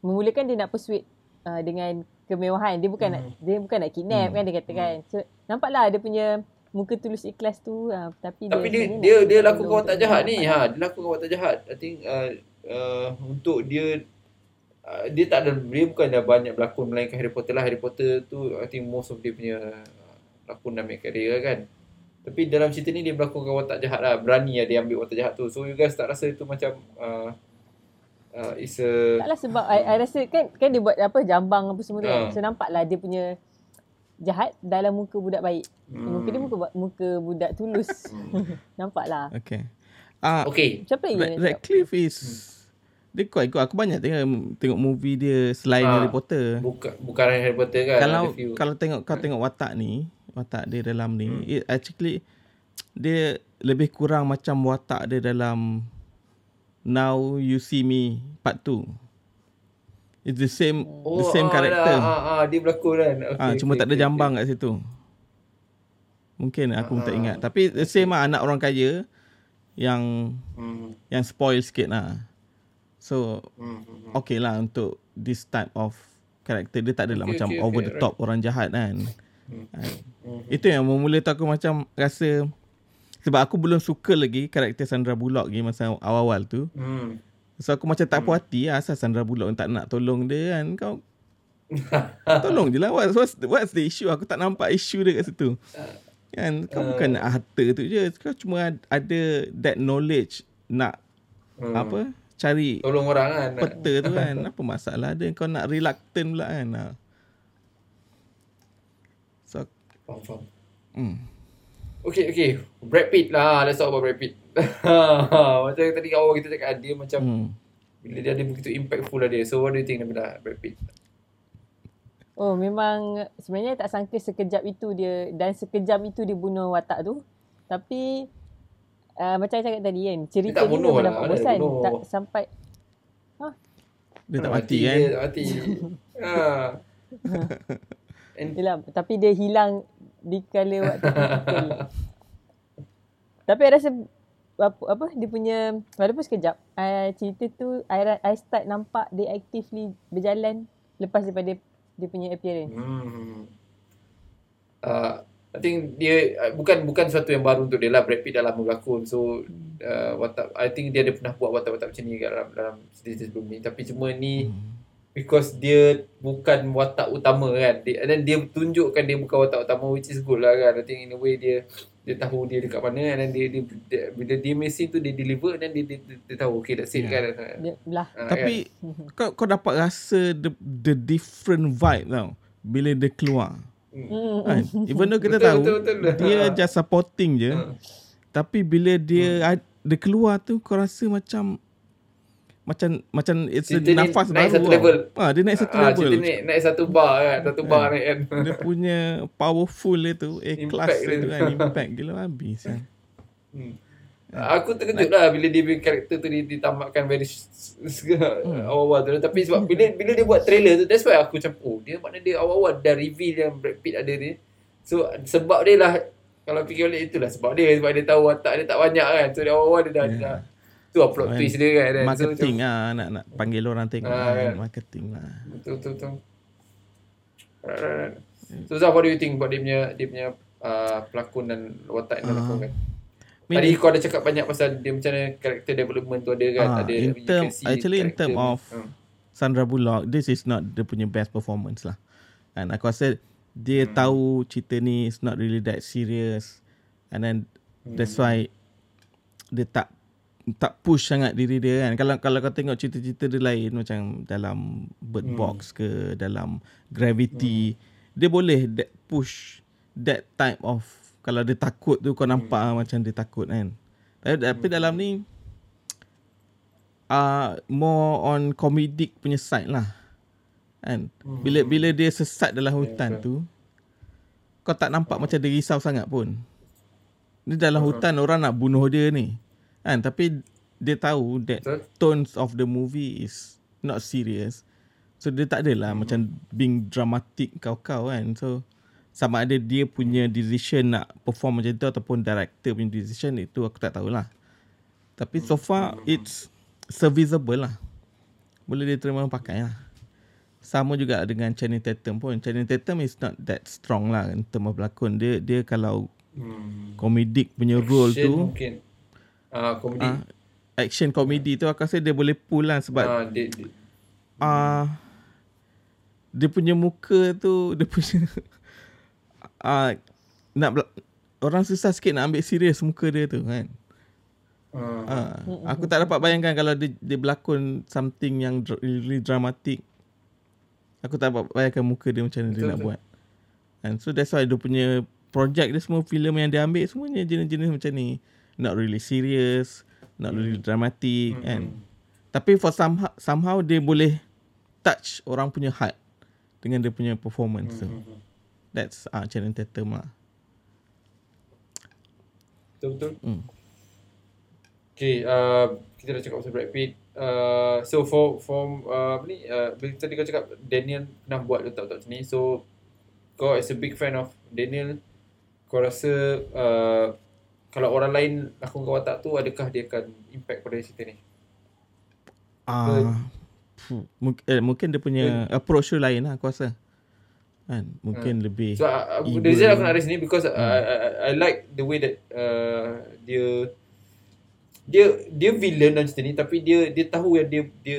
memulakan dia nak persuade uh, dengan kemewahan. Dia bukan nak dia bukan nak kidnap Hmm. kan dia kata kan. So nampaklah dia punya muka tulus ikhlas tu uh, tapi, Tapi dia sebenarnya dia nak- dia nak lakukan watak untuk jahat dia ni. Ha, dia lakukan watak jahat. I think uh, uh, untuk dia uh, dia tak ada dia bukan ada banyak berlakon melainkan Harry Potter lah. Harry Potter tu I think most of dia punya uh, lakon dan career kan. Tapi dalam cerita ni dia berlakonkan watak jahat lah. Berani lah dia ambil watak jahat tu. So you guys tak rasa itu macam uh, uh, it's a Taklah sebab I, I rasa kan kan dia buat apa jambang apa semua tu kan. So nampaklah dia punya jahat dalam muka budak baik. Hmm. Muka dia muka muka budak tulus. (laughs) Nampaklah. okay ah Okay. Siapa lagi? Red, Radcliffe is dia kuat ikut aku banyak tengok tengok movie dia selain Ah. Harry Potter Bukan bukan Harry Potter kan. kalau kalau tengok kau tengok watak ni watak dia dalam ni Hmm. it actually dia lebih kurang macam watak dia dalam Now You See Me Part 2 It's the same the same ah, character. Lah, ah, ah, dia berlakon kan. Okay, ah, cuma okay, tak ada okay, jambang kat situ. Mungkin aku pun tak Ah, ingat. Tapi the same lah anak orang kaya yang Hmm. yang spoil sikit lah. So Hmm. hmm, hmm. okay lah untuk this type of character. Dia tak adalah Okay, macam okay, over okay, the top orang jahat kan. Hmm. Kan? Hmm. Itu yang memula tu aku macam rasa sebab aku belum suka lagi karakter Sandra Bullock lagi masa awal-awal tu. Hmm. So aku macam tak puas hati lah asal Sandra Bullock tak nak tolong dia kan. Kau (laughs) tolong je lah. What's, what's, the, what's the issue? Aku tak nampak isu dia kat situ. Kan kau bukan nak harta tu je. Kau cuma ad- ada that knowledge nak Hmm. apa cari Tolong orang kan. peta tu kan. Apa masalah dia kau nak reluctant pula kan. Ha. So Faham, faham. hmm. Okay, okay. Brad Pitt lah. Let's talk about Brad Pitt. (laughs) macam tadi awal kita cakap, dia macam Hmm. bila dia ada begitu impactful lah dia. So, what do you think daripada Brad Pitt? Oh memang sebenarnya tak sangka sekejap itu dia dan sekejam itu dia bunuh watak tu. Tapi uh, macam saya cakap tadi kan, cerita tak ni bunuh memang lah, dia bosan. bunuh. Tak sampai Dia tak Ah, mati kan. Dia tak mati. ha. (laughs) And, (laughs) Yelah, tapi dia hilang di kala waktu tapi I rasa apa, apa dia punya walaupun sekejap uh, cerita tu I, I start nampak dia actively berjalan lepas daripada dia punya appearance. hmm. uh, I think dia uh, bukan bukan sesuatu yang baru untuk dia lah Brad Pitt dah lama berlakon so uh, watak I think dia ada pernah buat watak-watak macam ni kat dalam dalam cerita sebelum ni tapi cuma ni Hmm. because dia bukan watak utama kan dia, and then dia tunjukkan dia bukan watak utama which is good lah kan I think in a way dia dia tahu dia dekat mana then dia, dia, dia bila dia mesin tu dia deliver then dia, dia, dia, dia tahu okay that's it Yeah. kan Dia belah. Ah, Tapi kau kau dapat rasa the the different vibe tau bila dia keluar. Hmm. Kan? (laughs) Even though kita Betul, tahu betul, betul. dia Ha. just supporting je. Ha. Tapi bila dia ad- dia keluar tu kau rasa macam macam macam it's a Cerita ni nafas naik baru. satu tau. level. Ha, dia naik satu Ah, level. cerita naik, naik satu bar kan satu bar naik kan Dia punya powerful dia tu, A class Impact dia dia tu kan, impact gila habis kan. Hmm. Aku terkejut lah bila dia karakter tu di- ditamatkan very Hmm. awal-awal tu. Tapi sebab bila bila dia buat trailer tu, that's why aku macam, oh dia mana dia awal-awal dah reveal yang Brad Pitt ada ni. So sebab dia lah, kalau fikir balik itulah sebab dia. Sebab dia tahu watak dia tak banyak kan. So dia awal-awal dia dah, Yeah. dah tu lah plot twist dia kan. So, Marketing macam, lah nak nak panggil orang tengok Ah, kan. kan. marketing lah. Betul, betul, betul. Right, right, right. So Zaf, what do you think about dia punya, dia punya uh, pelakon dan watak yang dia Ah. lakonkan? Mean, Tadi kau ada cakap banyak pasal dia macam mana character development tu ada kan. Ah, ada in term- actually in character term ni. of- Hmm. Sandra Bullock, this is not dia punya best performance lah. And aku rasa dia Hmm. tahu cerita ni is not really that serious. And then Hmm. that's why dia tak tak push sangat diri dia kan. Kalau kalau kau tengok cerita-cerita dia lain macam dalam Bird Hmm. Box ke dalam Gravity, dia boleh that push that type of kalau dia takut tu kau nampak Hmm. macam dia takut kan. Tapi, tapi dalam ni uh, more on comedic punya side lah. Kan? Hmm. Bila bila dia sesat dalam hutan betul. tu kau tak nampak macam dia risau sangat pun. Dia dalam Uh-huh. hutan orang nak bunuh dia ni. Kan? Tapi dia tahu that Betul. tones of the movie is not serious. So dia tak adalah Hmm. macam being dramatic kau-kau kan. So sama ada dia punya decision nak perform macam tu ataupun director punya decision itu aku tak tahulah. Tapi so far it's serviceable lah. Boleh dia terima pakai lah. Sama juga dengan Channing Tatum pun. Channing Tatum is not that strong lah in term of berlakon. Dia dia kalau Hmm. comedic punya role Action tu, mungkin. Ah, komedi. ah, action comedy tu aku rasa dia boleh pull lah sebab Ah, dia, dia, ah dia punya muka tu (laughs) dia punya ah nak orang susah sikit nak ambil serius muka dia tu kan. ah, Ah, aku tak dapat bayangkan kalau dia, dia berlakon something yang dr- really dramatic. Aku tak dapat bayangkan muka dia macam mana dia nak betul. buat. And so that's why dia punya project dia semua filem yang dia ambil semuanya jenis-jenis macam ni. Not really serious, not really dramatic Hmm. kan. Tapi for somehow, somehow dia boleh touch orang punya heart dengan dia punya performance tu. hmm. That's ah uh, Channing Tatum lah. Betul betul. Hmm. Okay, uh, kita dah cakap pasal Brad Pitt. Uh, so for for uh, apa ni uh, tadi kau cakap Daniel pernah buat letak-letak macam ni. So kau as a big fan of Daniel, kau rasa uh, kalau orang lain lakonkan watak tu adakah dia akan impact pada cerita ni? Ah, mungkin, eh, mungkin dia punya approach tu lain lah aku rasa. Kan? Mungkin lebih So uh, the reason aku nak raise ni because uh, I, I, I like the way that uh, dia dia dia villain dalam cerita ni tapi dia dia tahu yang dia dia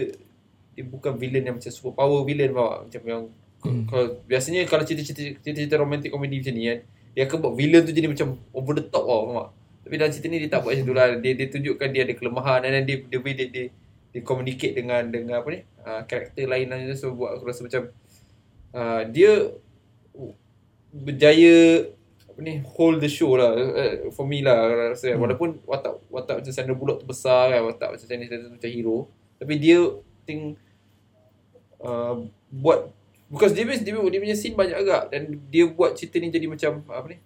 dia bukan villain yang macam super power villain bawa macam yang hmm. kalau biasanya kalau cerita-cerita cerita-cerita romantic comedy macam ni kan dia akan buat villain tu jadi macam over the top tau faham tak? Tapi dalam cerita ni dia tak buat macam tu lah. Dia, dia tunjukkan dia ada kelemahan dan dia dia way dia, dia, dia communicate dengan dengan apa ni? Uh, karakter lain lah so buat aku rasa macam uh, dia berjaya apa ni? Hold the show lah. Uh, for me lah aku rasa. Hmm. walaupun watak watak macam Sandra Bullock tu besar kan watak macam Tatum tu macam hero. Tapi dia think uh, buat because dia, dia, dia, dia punya scene banyak agak. Dan dia buat cerita ni jadi macam apa ni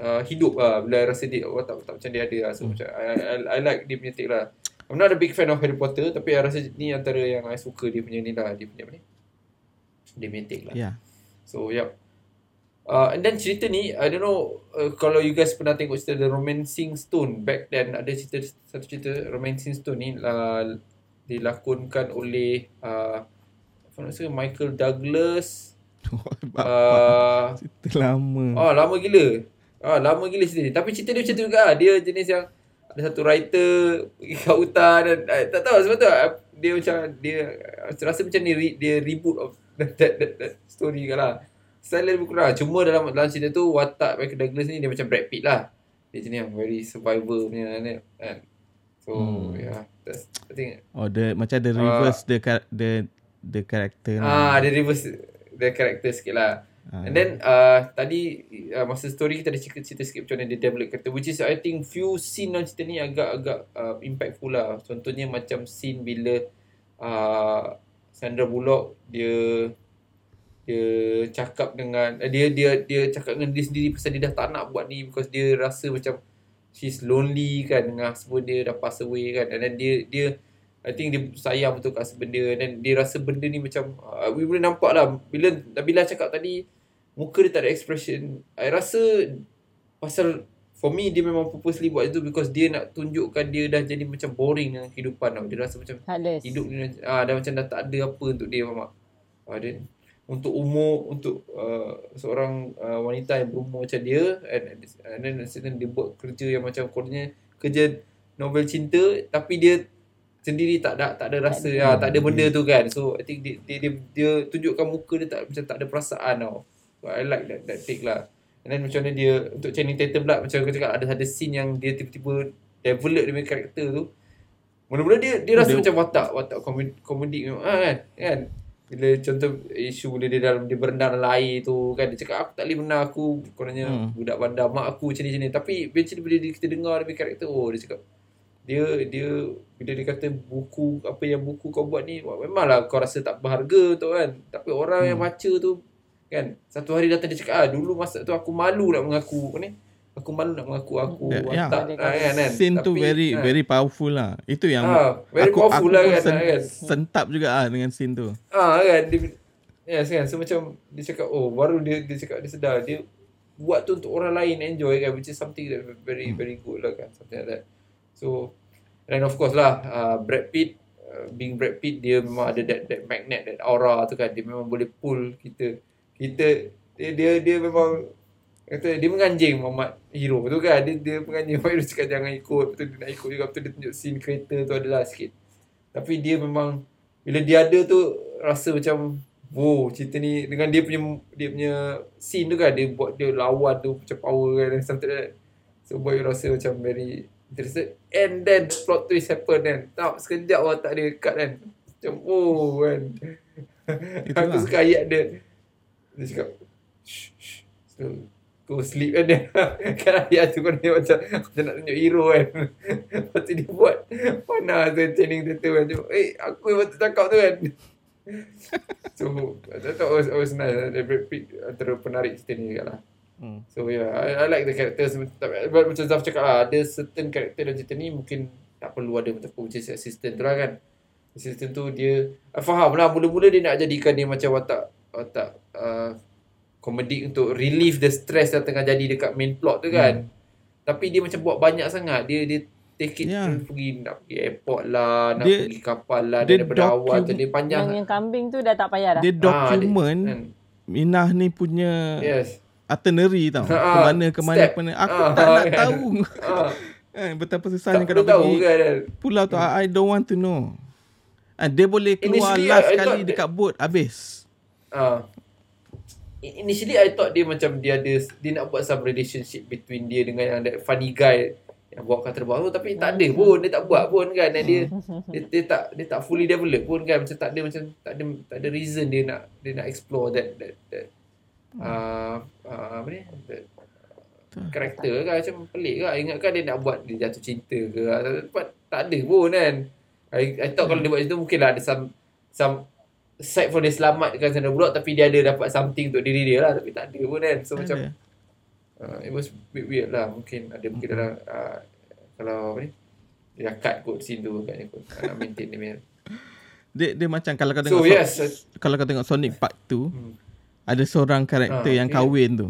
uh, hidup lah. Bila rasa dia watak-watak macam dia ada lah. so macam I, I, I like dia punya take lah. I'm not a big fan of Harry Potter tapi I rasa ni antara yang I suka dia punya ni lah. Dia punya apa ni? Dia punya take lah. Ya. So yep. Uh, and then cerita ni I don't know uh, kalau you guys pernah tengok cerita The Romancing Stone back then ada cerita satu cerita Romancing Stone ni uh, dilakonkan oleh uh, apa nama dia Michael Douglas. (laughs) Uh, Cerita lama. Oh lama gila Ah lama gila cerita ni Tapi cerita dia macam tu juga lah. Dia jenis yang Ada satu writer Pergi kat hutan dan, eh, Tak tahu sebab tu ah, Dia macam Dia ah, Rasa macam ni re- Dia reboot of (laughs) That, that, that, that story kan lah Style dia lebih kurang Cuma dalam dalam cerita tu Watak Michael Douglas ni Dia macam Brad Pitt lah Dia jenis yang Very survivor punya kan So Hmm. yeah That's I think Oh, the macam the reverse the char- the the character. Ah, dia reverse the character sikit lah. Ah. And then uh, tadi uh, masa story kita ada cerita, cerita sikit macam mana dia develop character which is I think few scene dalam cerita ni agak-agak uh, impactful lah. Contohnya macam scene bila uh, Sandra Bullock dia dia cakap dengan uh, dia dia dia cakap dengan dia sendiri pasal dia dah tak nak buat ni because dia rasa macam she's lonely kan dengan husband dia dah pass away kan and then dia dia I think dia sayang betul kat dia dan dia rasa benda ni macam uh, we boleh nampak lah. Bila Nabila cakap tadi muka dia tak ada expression. I rasa pasal for me dia memang purposely buat itu because dia nak tunjukkan dia dah jadi macam boring dengan kehidupan tau. Dia rasa macam Heartless. hidup ni ah dah macam dah tak ada apa untuk dia tak ah, dan untuk umur untuk uh, seorang uh, wanita yang berumur macam dia and, and then dia buat kerja yang macam kononnya kerja novel cinta tapi dia sendiri tak ada tak ada rasa ada. ah, tak ada benda tu kan. So I think dia dia, dia, dia tunjukkan muka dia tak macam tak ada perasaan tau. So, I like that that take lah. And then macam mana dia untuk Channing Tatum pula macam aku cakap ada ada scene yang dia tiba-tiba develop dia punya karakter tu. Mula-mula dia dia rasa Dia- macam watak watak komedi, komedi memang ah, kan kan. Bila contoh isu bila dia dalam dia berenang dalam air tu kan dia cakap aku tak boleh berenang aku kononnya Hmm. budak bandar mak aku macam ni macam ni. Tapi eventually bila kita dengar dia punya karakter oh dia cakap dia dia bila dia kata buku apa yang buku kau buat ni wah, memanglah kau rasa tak berharga tu kan tapi orang yang Hmm. baca tu kan satu hari datang dia cakap ah dulu masa tu aku malu nak mengaku apa ni aku malu nak mengaku aku Ya, ya. watak ah, kan, kan Scene tu Tapi, very ah, very powerful lah. Itu yang Ah, very aku, powerful aku lah kan, sen- kan. sentap juga ah dengan scene tu. Ah kan dia Yes kan So macam Dia cakap oh Baru dia dia cakap Dia sedar Dia Buat tu untuk orang lain Enjoy kan Which is something that Very Hmm. very good lah kan Something like that So And of course lah uh, Brad Pitt uh, Being Brad Pitt Dia memang ada that, that magnet That aura tu kan. Dia memang boleh pull kita. Kita Dia dia, dia memang Kata dia menganjing Muhammad Hero tu kan. Dia, dia menganjing Muhammad Hero. Cakap jangan ikut. Betul dia nak ikut juga. Betul dia tunjuk scene kereta tu adalah sikit. Tapi dia memang Bila dia ada tu Rasa macam Wow cerita ni Dengan dia punya Dia punya Scene tu kan. Dia buat dia lawan tu Macam power kan. Something like that. So buat you rasa macam very Interested And then the plot twist happen kan. Tak sekejap lah tak dia cut kan. Macam oh kan. (laughs) Aku Itulah. suka ayat dia. Dia cakap Shh, shh. So, Go sleep kan. Dia (laughs) Kan ayat tu kan dia macam Macam nak tunjuk hero kan. (laughs) Lepas tu dia buat Panas tu Channing Tatum kan. Cuma, Eh aku yang patut cakap tu kan. So I thought it was, it was nice. Dia Brad Pitt Antara penarik cerita ni juga lah Hmm. So yeah I, I like the characters Tapi but Macam Zaf cakap lah Ada certain character dalam cerita ni Mungkin Tak perlu ada macam Which is assistant tu lah kan Assistant tu dia I faham lah Mula-mula dia nak jadikan dia Macam watak Watak uh, komedi untuk relieve the stress yang tengah jadi dekat main plot tu kan. Tapi dia macam buat banyak sangat. Dia dia take it yeah. pergi nak pergi airport lah, nak Dia- pergi kapal lah, dia dia daripada awal tu docu- dia panjang. Yang, yang kambing tu dah tak payah dah. Dia Ah, dokumen dia- kan. Minah ni punya Yes. Itinerary tau. Ha, Ke mana ke mana ke mana. Aku Ah, tak nak kan. tahu. Ah, (laughs) Kan betapa susahnya kalau pergi kan. kan. pulau tu. I I don't want to know. Ah, dia boleh keluar Initially, last I- I kali dekat boat habis. Ah. Initially I thought dia macam dia ada dia nak buat some relationship between dia dengan yang that funny guy yang bawa kapal terbang tu tapi tak ada pun dia tak buat pun kan dia, dia dia tak dia tak fully develop pun kan macam tak ada macam tak ada tak ada reason dia nak dia nak explore that that that uh, uh, apa ni? Karakter kan macam pelik kan ingatkan dia nak buat dia jatuh cinta ke? Tak, tak ada pun kan? I, I thought kalau dia buat macam tu mungkin lah ada some some side for dia selamatkan Sandra Bullock tapi dia ada dapat something untuk diri dia lah tapi tak ada pun kan? So macam uh, it was bit weird lah mungkin ada mungkin dalam uh, kalau apa ni? Dia cut kot scene tu katnya kot nak maintain dia punya Dia dia macam kalau kau so tengok yes So- kalau kau tengok Sonic Part 2 Hmm. Ada seorang karakter Ah, yang kahwin tu.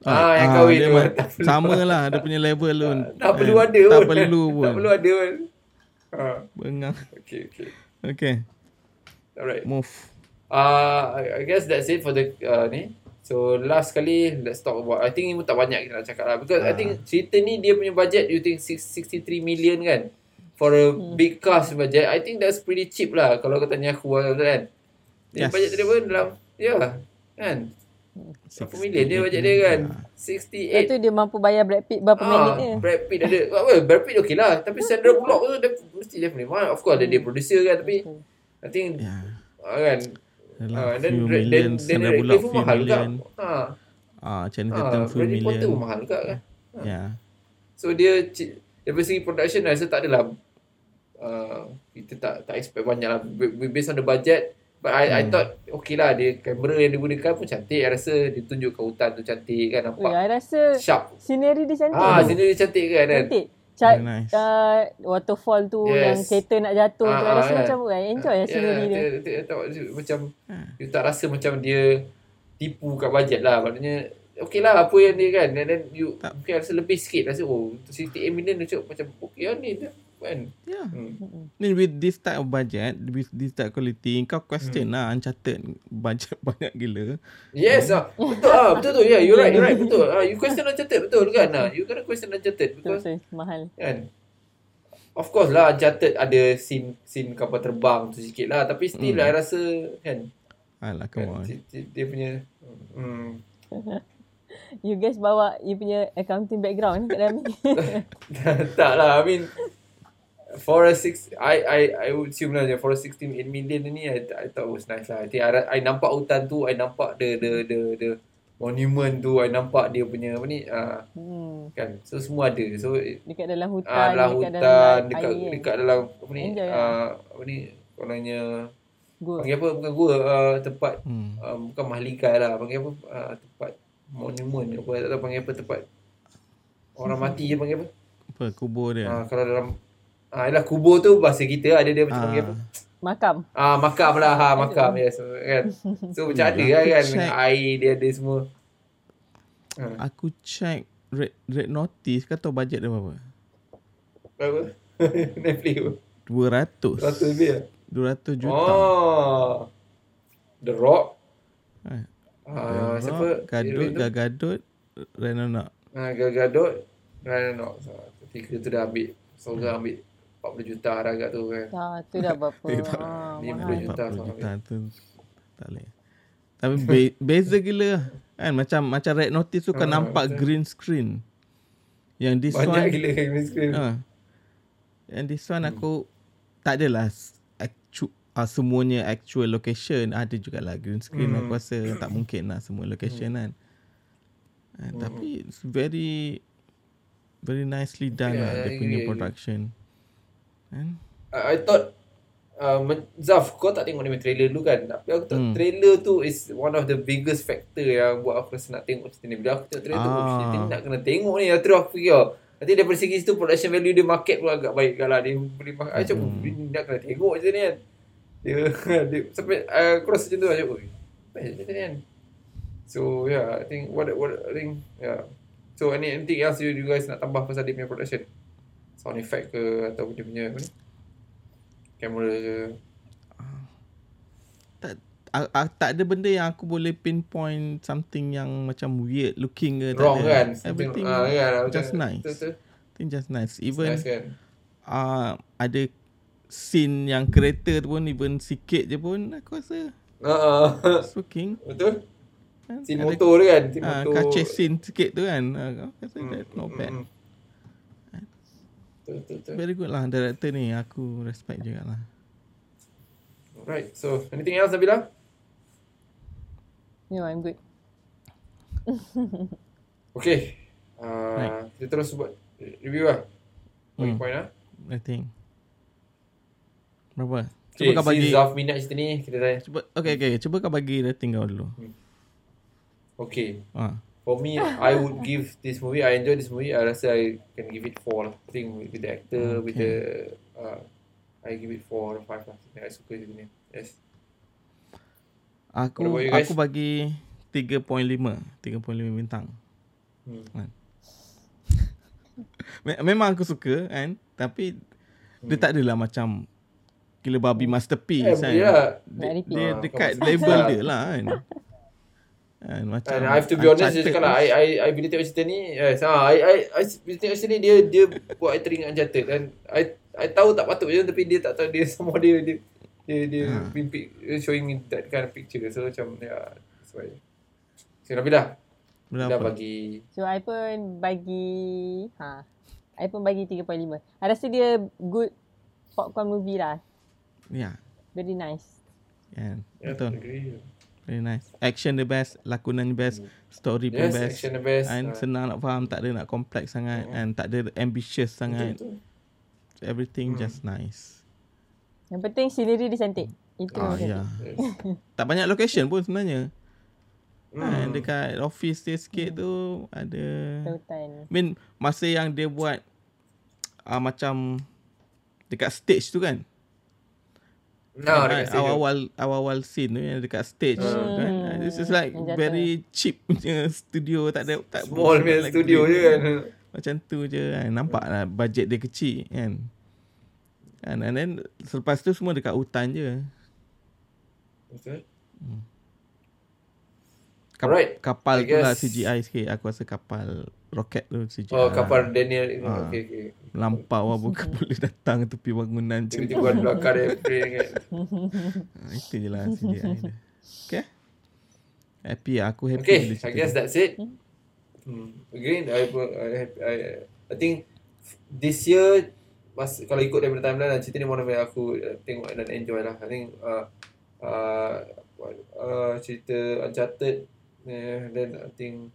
Ah, yang kahwin dia tu. ma- (laughs) Tak sama lah dia punya level tu. tak perlu Eh, ada Tak pun perlu (laughs) pun. tak perlu ada pun uh, Bengang. okay okay Okay, alright move. Uh, I I guess that's it for the uh, ni. So last kali let's talk about I think ni pun tak banyak kita nak cakap lah because I Ah. think cerita ni dia punya budget you think six- 63 million kan for a big cast budget I think that's pretty cheap lah kalau kau tanya aku kan. Dia Yes. budget dia pun dalam ya kan. Berapa million dia budget dia kan? Lepas 68 tu dia mampu bayar Brad Pitt berapa minit dia. Brad Pitt ada well, Brad Pitt okey lah Tapi Sandra (laughs) Bullock tu dia Mesti definitely mahal Of course ada dia producer kan Tapi I think Ya. uh, kan Dalam Ah, few then million, then Sandra Bullock few mahal juga. million. Ha. Ah, Channing Ha, Tatum few Bradley Potter million. pun mahal juga kan. Ya. So dia dari segi production rasa tak adalah uh, kita tak tak expect banyak lah based on the budget but I I Hmm. thought okay lah dia kamera yang digunakan pun cantik I rasa dia tunjukkan hutan tu cantik kan nampak I rasa sharp scenery dia cantik. ah tu. sini dia cantik kan kan Cantik. Ca- Very nice. uh, waterfall tu Yes. yang kereta nak jatuh tu. I Ah, rasa ah, macam I enjoy lah scenery dia. dia, dia, dia, dia, macam Ah. you tak rasa macam dia tipu kat budget lah maknanya okay lah apa yang dia kan and then you Tak. mungkin rasa lebih sikit rasa oh 68 million macam macam okay lah ni kan Ya. hmm. Ni with this type of budget, with this type of quality, kau question lah Uncharted budget (laughs) banyak gila. Yes ah betul ah betul tu yeah you're right you're right betul ah you question Uncharted betul kan ah you kena question Uncharted because Betul, betul. Mahal. kan of course lah Uncharted ada scene scene kapal terbang tu sikit lah tapi still Hmm. I rasa kan, Alah, come kan on. dia punya hmm, (laughs) You guys bawa you punya accounting background kat dalam ni. (laughs) tak lah I mean for a six I I I would assume lah for a 16 million ni I, I thought it was nice lah I think I, I nampak hutan tu I nampak the the the the monument tu I nampak dia punya apa ni uh, hmm. kan so semua ada so Dekat dalam hutan, ah dalam dekat hutan dalam dekat air. dekat dalam apa ni Enjoy uh, apa ni kononnya Go. panggil apa bukan gua uh, tempat Hmm. uh, bukan mahligai lah panggil apa uh, tempat monument apa tak tahu panggil apa tempat orang mati je panggil apa Apa, kubur dia. Ah, kalau dalam ah ialah kubur tu bahasa kita ada dia macam Ah. panggil apa? Makam. Ah makam lah ha makam yes kan. (laughs) So macam ada lah kan Check. air dia ada semua. Ha. Aku check red, red notice, kau tahu budget dia berapa? Berapa? (laughs) Netflix tu. 200. 100 lebih lah. 200 juta. Oh. The Rock. Eh, Ah, The siapa? Gadot? Gal Gadot, Reno nak. Ah, Gadot. Reynolds. Ah, Tiga tu dah ambil. Sorga ambil 40 juta agak tu kan. Ah, tu dah berapa. (laughs) Ah, 50 mahal. juta. 40 so juta tu tak boleh. Tapi be- (laughs) beza gila kan macam macam red notice tu kan Ah, nampak betul. green screen. Yang this Banyak one gila kan green screen. ha. Yang this one aku tak adalah actu, uh, semuanya actual location ada jugalah green screen Hmm. aku rasa tak mungkin lah semua location kan. Uh, Tapi it's very very nicely done Yeah, lah dia punya agree, I agree. Kan? I, I thought uh, Zaf kau tak tengok ni trailer dulu kan Tapi aku tahu Hmm. trailer tu is one of the biggest factor yang buat aku rasa nak tengok cerita ni Bila aku tengok trailer tu Ah. oh, shit, ni nak kena tengok ni Terus aku fikir Nanti daripada segi situ production value dia market pun agak baik kalau dia boleh makan. Macam Hmm. ni nak kena tengok macam ni kan. Dia, (laughs) dia sampai uh, aku rasa macam tu macam oi. Best macam ni kan. So yeah, I think what what I think yeah. So any anything else you, you guys nak tambah pasal dia punya production? Sound effect ke atau dia punya apa ni? Kamera ke? Tak ah, tak ada benda yang aku boleh pinpoint something yang macam weird looking ke tak Wrong kan? Everything ah, kan? Macam- just nice. Betul-betul. I think just nice. Even nice kan? uh, ada scene yang kereta tu pun even sikit je pun aku rasa Uh, it's working. betul? Kan? Scene Ada- motor tu kan? Scene Ah, motor. scene sikit tu kan. Ah, Aku rasa Hmm, that not hmm, bad. hmm. Betul, betul, betul. Very good lah director ni. Aku respect juga lah. Alright, so anything else Nabila? No, I'm good. (laughs) Okay. Uh, Right. Kita terus buat review lah. Point Hmm. point lah. I think. Berapa? Okay, Cuba kau bagi since Zaf minat cerita ni, kita tanya. Cuba okay okay, cuba kau bagi rating kau dulu. Okay. Ah. For me, I would give this movie, I enjoy this movie, I rasa I can give it 4 lah. I think with the actor, with the, uh, I give it 4 or 5 lah. I suka cerita ni. Yes. Aku aku bagi 3.5, 3.5 bintang. Hmm. (laughs) Me- memang aku suka kan, tapi dia tak adalah macam gila babi masterpiece Eh, kan. yeah. Dia, repeat. dia Ah, dekat level pasal. dia lah kan. (laughs) kan macam And I have to be honest, dia cakap lah, I, I, I bila tengok cerita ni, yes, ha, I, I, I, bila tengok cerita ni, dia, dia buat I teringat Uncharted. Dan I, I tahu tak patut je, tapi dia tak tahu, dia (laughs) semua dia, dia, dia, dia Ha. mimpi, showing me that kind of picture. So, macam, ya, that's why. So, Nabila, dah bagi, So I pun bagi ha. I pun bagi 3.5. I rasa dia good popcorn movie lah. Ya. Very nice. Kan. yeah, Betul. agree. Very nice. Action the best, lakonan the best, story pun Yes, best. action the best. And Ah. senang nak faham, tak ada nak kompleks sangat Oh. and tak ada ambitious sangat. Betul, betul. Everything Hmm. just nice. Yang penting scenery dia cantik. Itu Ah ya. cantik. Yes. (laughs) Tak banyak location pun sebenarnya. Hmm. Kan dekat office dia sikit tu ada Hutan. I mean masa yang dia buat uh, macam dekat stage tu kan. Kan, stadium. awal-awal awal-awal scene tu yang dekat stage tu Hmm. kan. Ah, This is like jatuh. very cheap punya studio tak ada tak Small punya like studio je kan. Macam tu je kan. Nampak lah budget dia kecil kan. Kan and then selepas tu semua dekat hutan je. Betul. Kap, Alright, Kapal I tu lah guess- CGI sikit. Aku rasa kapal roket tu CGI. Oh, lah. kapal Daniel. Ah. Okay, okay. Lampau lah (laughs) bukan boleh datang tepi bangunan. Tiba-tiba ada belakang dia plane kan. Ha, itu je lah CGI dia. Okay. Happy lah. Aku happy Okay, I guess that's it. Hmm. Again, I, I, I, I think this year mas kalau ikut daripada timeline cerita ni one of yang aku tengok dan enjoy lah. I think uh, uh, uh, cerita Uncharted yeah, then I think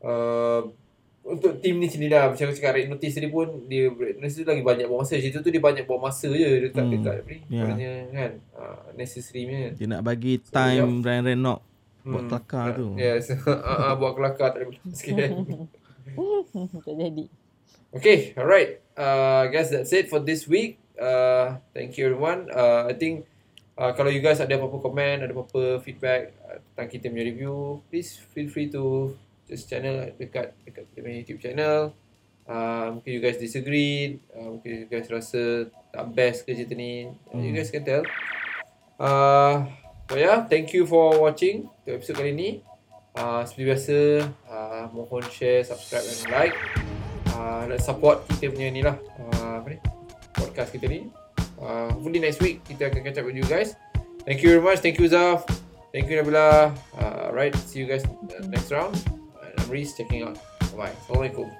uh, untuk team ni sendiri lah macam aku cakap Red Notice tadi pun dia Red Notice tu lagi banyak buang masa cerita tu dia banyak buang masa je dekat Hmm. dekat apa ni Yeah. maknanya kan uh, necessary punya Dia nak bagi time Ryan Reynolds buat Hmm. kelakar tu. Yes. uh, (laughs) uh, buat kelakar tak boleh (laughs) sikit kan. (laughs) tak jadi. Okay, alright. Uh, I guess that's it for this week. Uh, thank you everyone. Uh, I think uh, kalau you guys ada apa-apa komen, ada apa-apa feedback uh, tentang kita punya review, please feel free to just channel dekat dekat kita punya YouTube channel. Uh, mungkin you guys disagree, uh, mungkin you guys rasa tak best ke cerita ni. Uh, You Hmm. guys can tell. Uh, but yeah, thank you for watching untuk episode kali ni. Uh, seperti biasa, uh, mohon share, subscribe dan like. Uh, support kita punya ni lah. Uh, apa ni? Podcast kita ni. Uh, hopefully next week kita akan catch up with you guys. Thank you very much. Thank you Zaf. Thank you Nabila. Uh, right, see you guys uh, next round. And I'm Reese checking out. Bye. Assalamualaikum.